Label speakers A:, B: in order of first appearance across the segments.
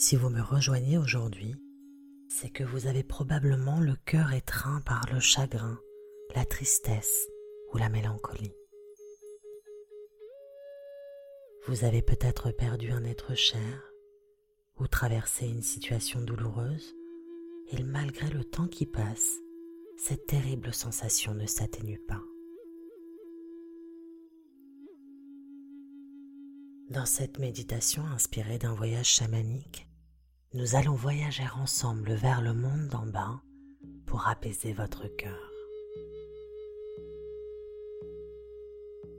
A: Si vous me rejoignez aujourd'hui, c'est que vous avez probablement le cœur étreint par le chagrin, la tristesse ou la mélancolie. Vous avez peut-être perdu un être cher ou traversé une situation douloureuse et malgré le temps qui passe, cette terrible sensation ne s'atténue pas. Dans cette méditation inspirée d'un voyage chamanique, nous allons voyager ensemble vers le monde d'en bas pour apaiser votre cœur.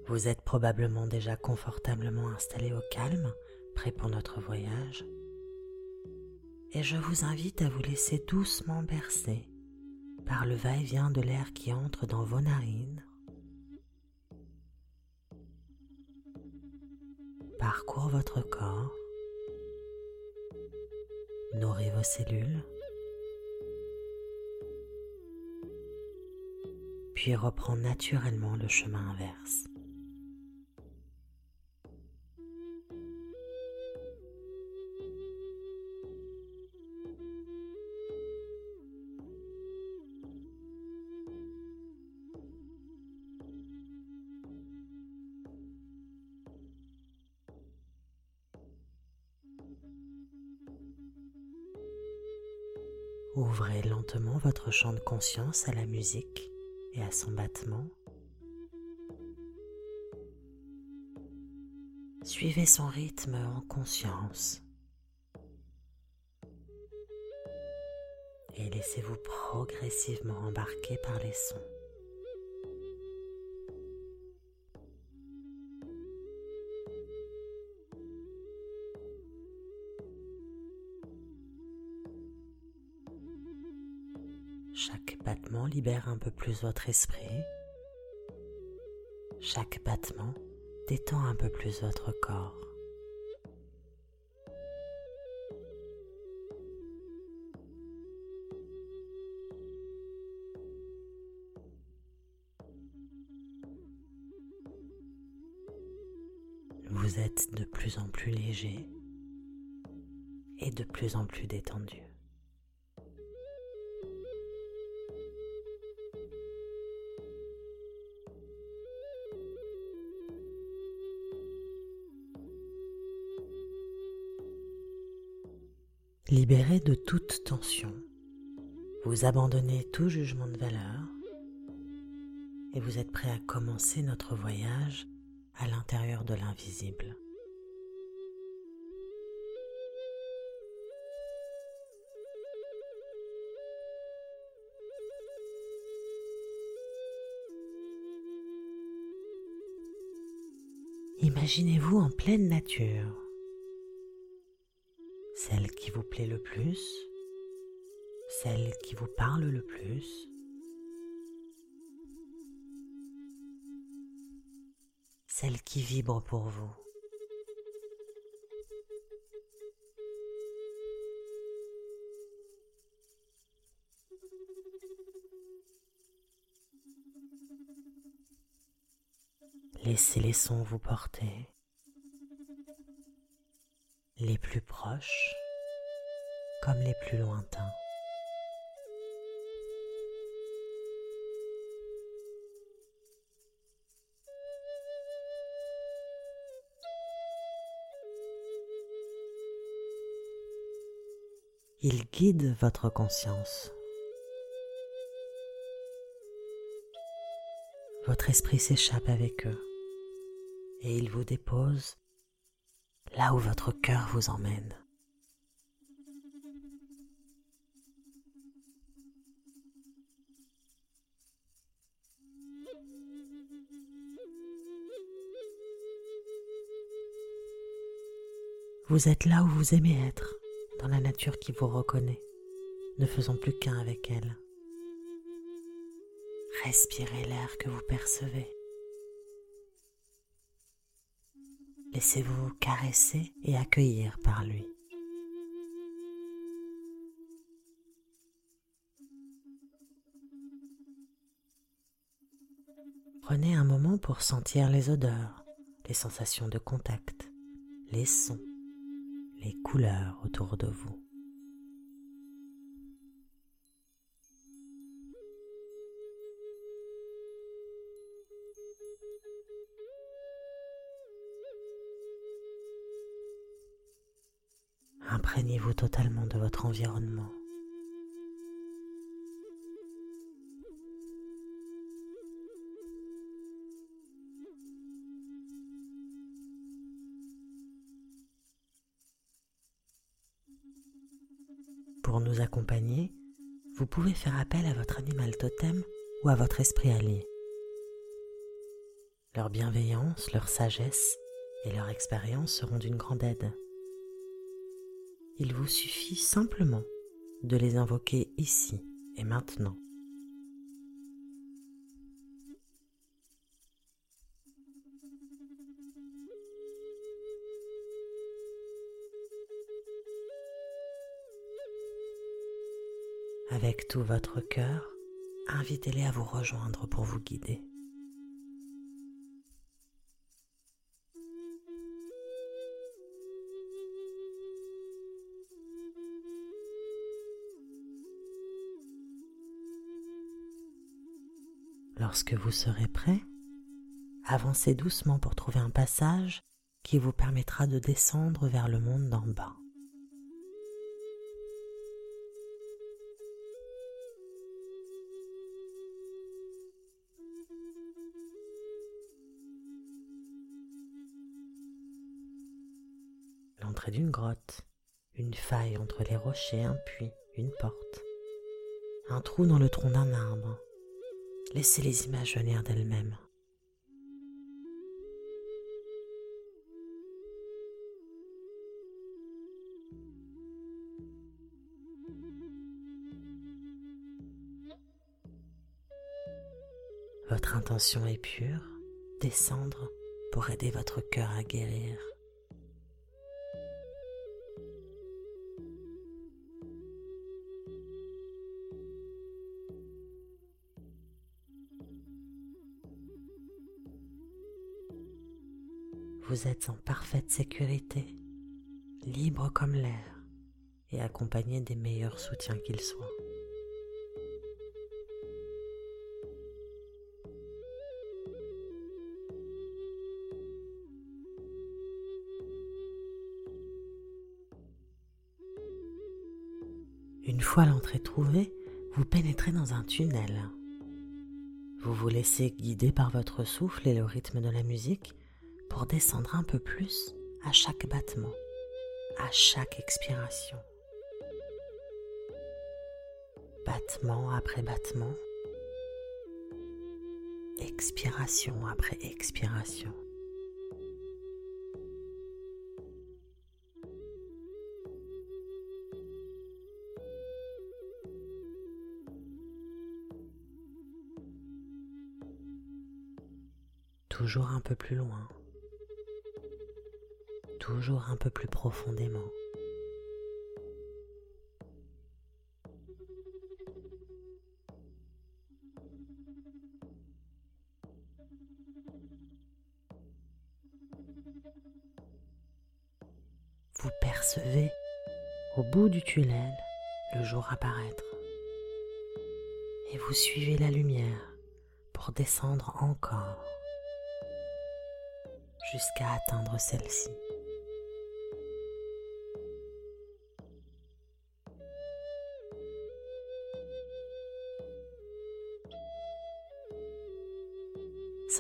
A: Vous êtes probablement déjà confortablement installé au calme, prêt pour notre voyage. Et je vous invite à vous laisser doucement bercer par le va-et-vient de l'air qui entre dans vos narines. Parcours votre corps. Nourrit vos cellules. Puis reprend naturellement le chemin inverse. Ouvrez lentement votre champ de conscience à la musique et à son battement. Suivez son rythme en conscience et laissez-vous progressivement embarquer par les sons. Libère un peu plus votre esprit. Chaque battement détend un peu plus votre corps. Vous êtes de plus en plus léger et de plus en plus détendu. Libéré de toute tension, vous abandonnez tout jugement de valeur et vous êtes prêt à commencer notre voyage à l'intérieur de l'invisible. Imaginez-vous en pleine nature qui vous plaît le plus, celle qui vous parle le plus. Celle qui vibre pour vous. Laissez les sons vous porter les plus proches comme les plus lointains. Ils guident votre conscience. Votre esprit s'échappe avec eux et il vous dépose là où votre cœur vous emmène. Vous êtes là où vous aimez être, dans la nature qui vous reconnaît, ne faisons plus qu'un avec elle. Respirez l'air que vous percevez. Laissez-vous caresser et accueillir par lui. Prenez un moment pour sentir les odeurs, les sensations de contact, les sons, les couleurs autour de vous. Imprégnez-vous totalement de votre environnement. Vous pouvez faire appel à votre animal totem ou à votre esprit allié. Leur bienveillance, leur sagesse et leur expérience seront d'une grande aide. Il vous suffit simplement de les invoquer ici et maintenant. Avec tout votre cœur, invitez-les à vous rejoindre pour vous guider. Lorsque vous serez prêt, avancez doucement pour trouver un passage qui vous permettra de descendre vers le monde d'en bas. D'une grotte, une faille entre les rochers, un puits, une porte, un trou dans le tronc d'un arbre. Laissez les images venir d'elles-mêmes. Votre intention est pure, descendre pour aider votre cœur à guérir. Vous êtes en parfaite sécurité, libre comme l'air et accompagné des meilleurs soutiens qu'ils soient. Une fois l'entrée trouvée, vous pénétrez dans un tunnel. Vous vous laissez guider par votre souffle et le rythme de la musique pour descendre un peu plus à chaque battement, à chaque expiration. Battement après battement, expiration après expiration. Toujours un peu plus loin toujours un peu plus profondément. Vous percevez au bout du tunnel le jour apparaître et vous suivez la lumière pour descendre encore jusqu'à atteindre celle-ci.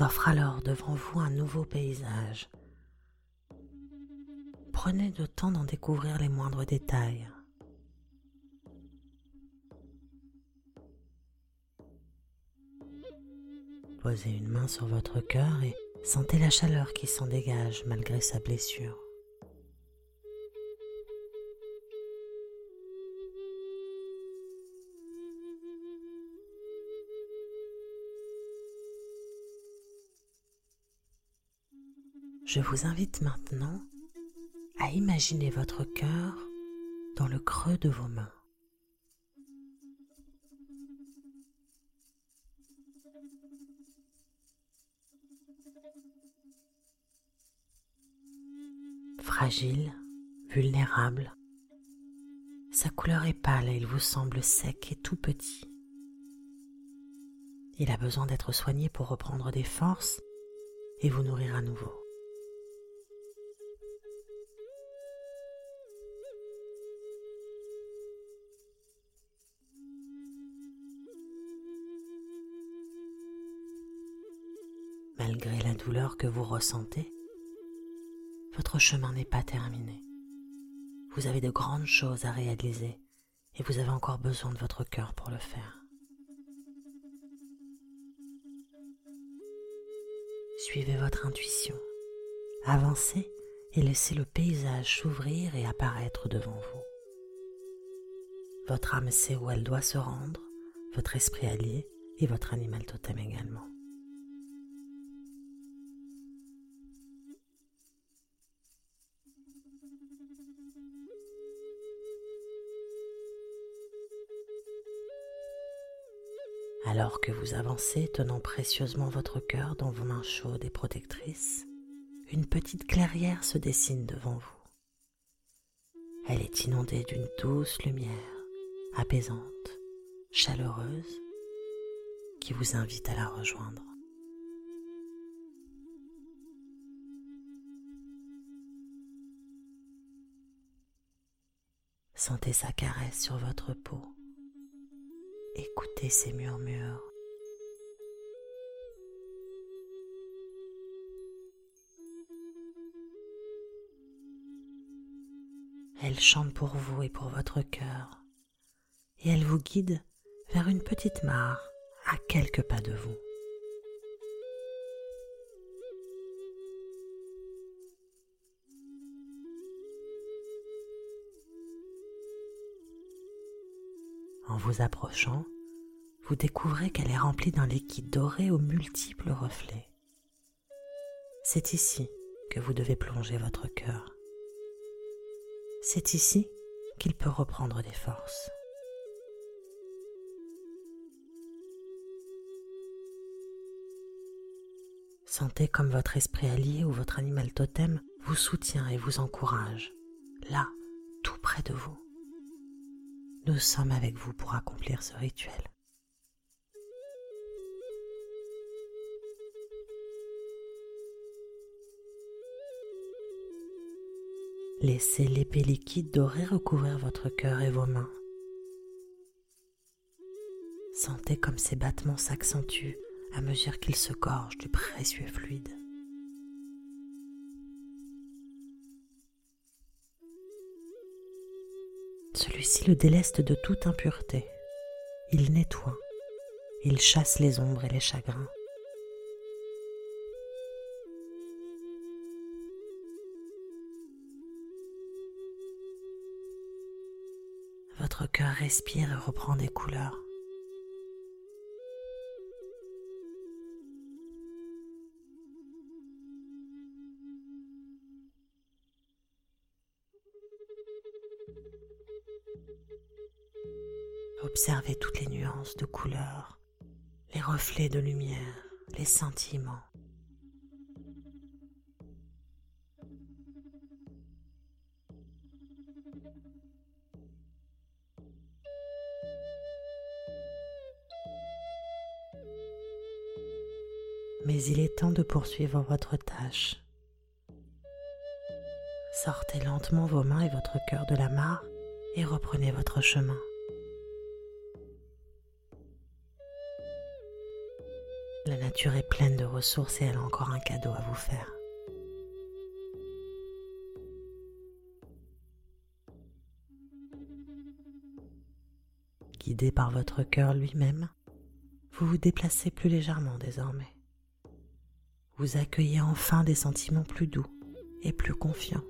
A: S'offre alors devant vous un nouveau paysage. Prenez le temps d'en découvrir les moindres détails. Posez une main sur votre cœur et sentez la chaleur qui s'en dégage malgré sa blessure. Je vous invite maintenant à imaginer votre cœur dans le creux de vos mains. Fragile, vulnérable. Sa couleur est pâle et il vous semble sec et tout petit. Il a besoin d'être soigné pour reprendre des forces et vous nourrir à nouveau. Malgré la douleur que vous ressentez, votre chemin n'est pas terminé. Vous avez de grandes choses à réaliser et vous avez encore besoin de votre cœur pour le faire. Suivez votre intuition, avancez et laissez le paysage s'ouvrir et apparaître devant vous. Votre âme sait où elle doit se rendre, votre esprit allié et votre animal totem également. Alors que vous avancez, tenant précieusement votre cœur dans vos mains chaudes et protectrices, une petite clairière se dessine devant vous. Elle est inondée d'une douce lumière, apaisante, chaleureuse, qui vous invite à la rejoindre. Sentez sa caresse sur votre peau Écoutez ces murmures. Elle chante pour vous et pour votre cœur, et elle vous guide vers une petite mare à quelques pas de vous. Vous approchant, vous découvrez qu'elle est remplie d'un liquide doré aux multiples reflets. C'est ici que vous devez plonger votre cœur. C'est ici qu'il peut reprendre des forces. Sentez comme votre esprit allié ou votre animal totem vous soutient et vous encourage, là, tout près de vous. Nous sommes avec vous pour accomplir ce rituel. Laissez l'épée liquide dorée recouvrir votre cœur et vos mains. Sentez comme ces battements s'accentuent à mesure qu'ils se gorgent du précieux fluide. Celui-ci le déleste de toute impureté. Il nettoie, il chasse les ombres et les chagrins. Votre cœur respire et reprend des couleurs. Observez toutes les nuances de couleurs, les reflets de lumière, les sentiments. Mais il est temps de poursuivre votre tâche. Sortez lentement vos mains et votre cœur de la mare et reprenez votre chemin. La nature est pleine de ressources et elle a encore un cadeau à vous faire. Guidé par votre cœur lui-même, vous vous déplacez plus légèrement désormais. Vous accueillez enfin des sentiments plus doux et plus confiants.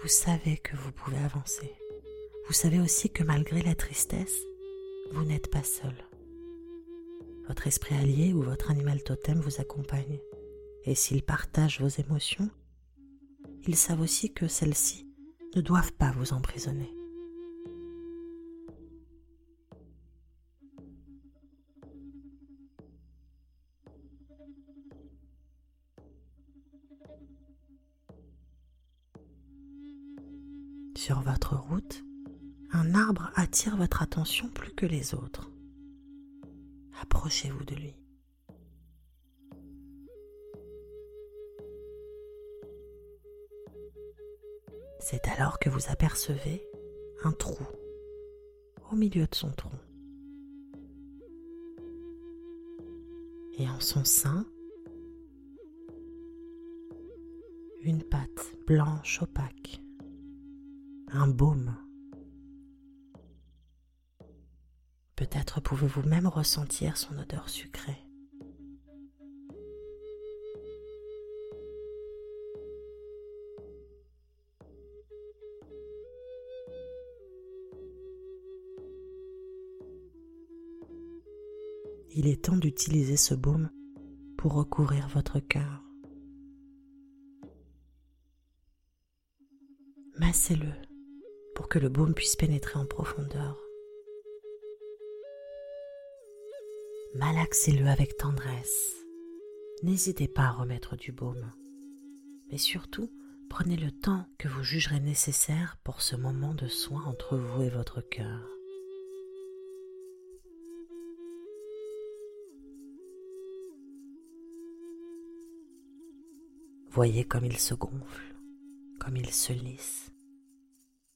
A: Vous savez que vous pouvez avancer. Vous savez aussi que malgré la tristesse, vous n'êtes pas seul. Votre esprit allié ou votre animal totem vous accompagne. Et s'ils partagent vos émotions, ils savent aussi que celles-ci ne doivent pas vous emprisonner. Sur votre route, un arbre attire votre attention plus que les autres. Approchez-vous de lui. C'est alors que vous apercevez un trou au milieu de son tronc. Et en son sein, une pâte blanche opaque, un baume. Peut-être pouvez-vous même ressentir son odeur sucrée. Il est temps d'utiliser ce baume pour recouvrir votre cœur. Massez-le pour que le baume puisse pénétrer en profondeur. Malaxez-le avec tendresse. N'hésitez pas à remettre du baume. Mais surtout, prenez le temps que vous jugerez nécessaire pour ce moment de soin entre vous et votre cœur. Voyez comme il se gonfle, comme il se lisse,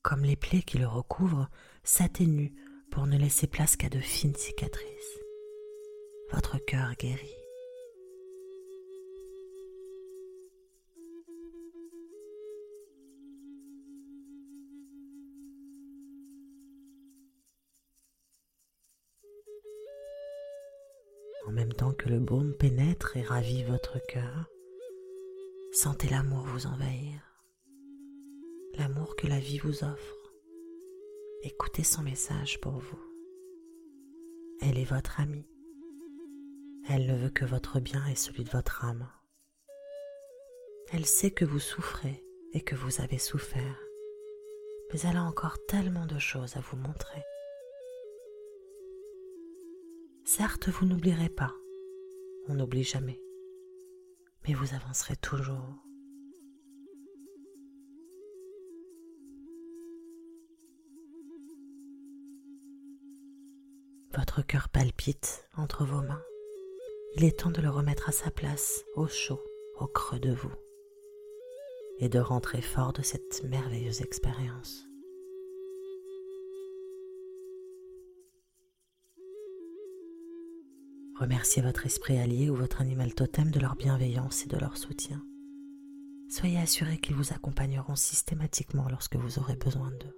A: comme les plaies qui le recouvrent s'atténuent pour ne laisser place qu'à de fines cicatrices. Cœur guérit. En même temps que le baume pénètre et ravit votre cœur, Sentez l'amour vous envahir, l'amour que la vie vous offre. Écoutez son message pour vous. Elle est votre amie. Elle ne veut que votre bien et celui de votre âme. Elle sait que vous souffrez et que vous avez souffert, mais elle a encore tellement de choses à vous montrer. Certes, vous n'oublierez pas, on n'oublie jamais mais vous avancerez toujours. Votre cœur palpite entre vos mains. Il est temps de le remettre à sa place, au chaud, au creux de vous, et de rentrer fort de cette merveilleuse expérience. Remerciez votre esprit allié ou votre animal totem de leur bienveillance et de leur soutien. Soyez assurés qu'ils vous accompagneront systématiquement lorsque vous aurez besoin d'eux.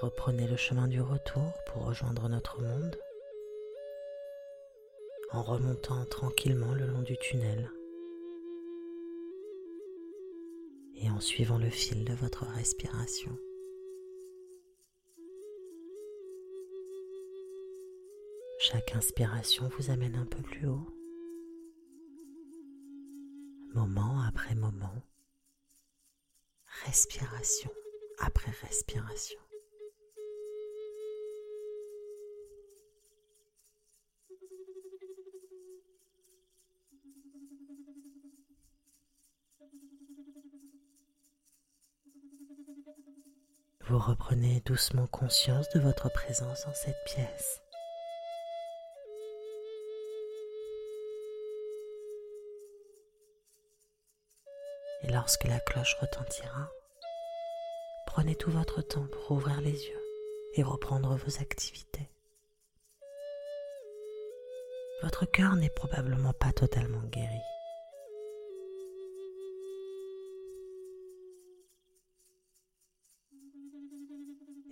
A: Reprenez le chemin du retour pour rejoindre notre monde en remontant tranquillement le long du tunnel et en suivant le fil de votre respiration. Chaque inspiration vous amène un peu plus haut, moment après moment, respiration après respiration. Vous reprenez doucement conscience de votre présence dans cette pièce. Et lorsque la cloche retentira, prenez tout votre temps pour ouvrir les yeux et reprendre vos activités. Votre cœur n'est probablement pas totalement guéri.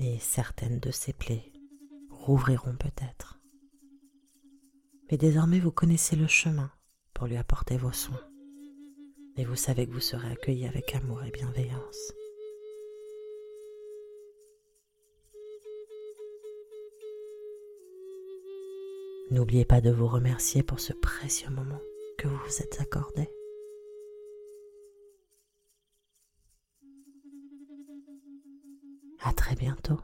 A: Et certaines de ces plaies rouvriront peut-être. Mais désormais vous connaissez le chemin pour lui apporter vos soins et vous savez que vous serez accueilli avec amour et bienveillance. N'oubliez pas de vous remercier pour ce précieux moment que vous vous êtes accordé. À très bientôt.